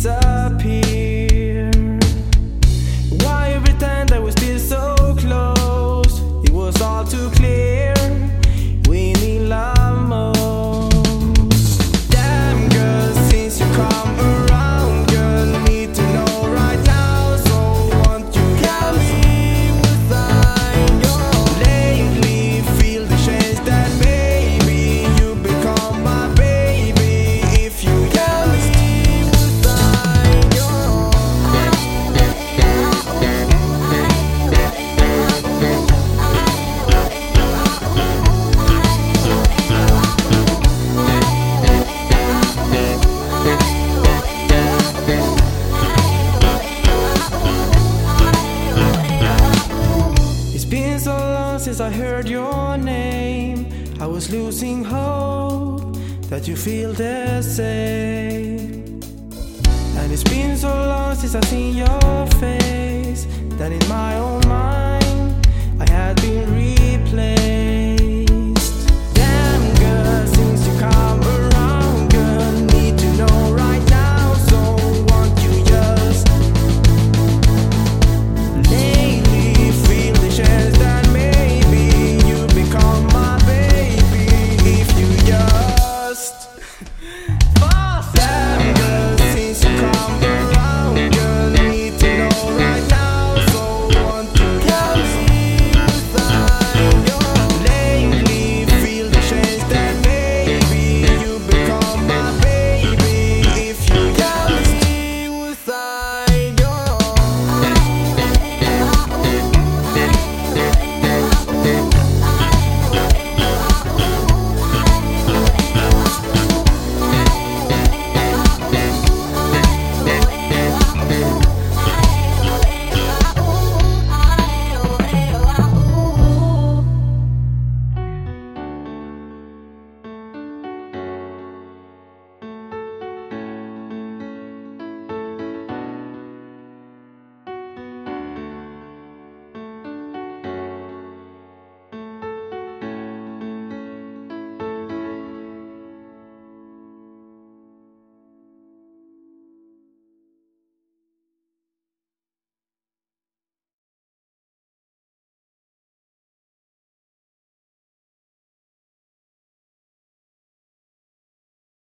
disappear. I heard your name. I was losing hope that you feel the same. And it's been so long since I've seen your face that in my own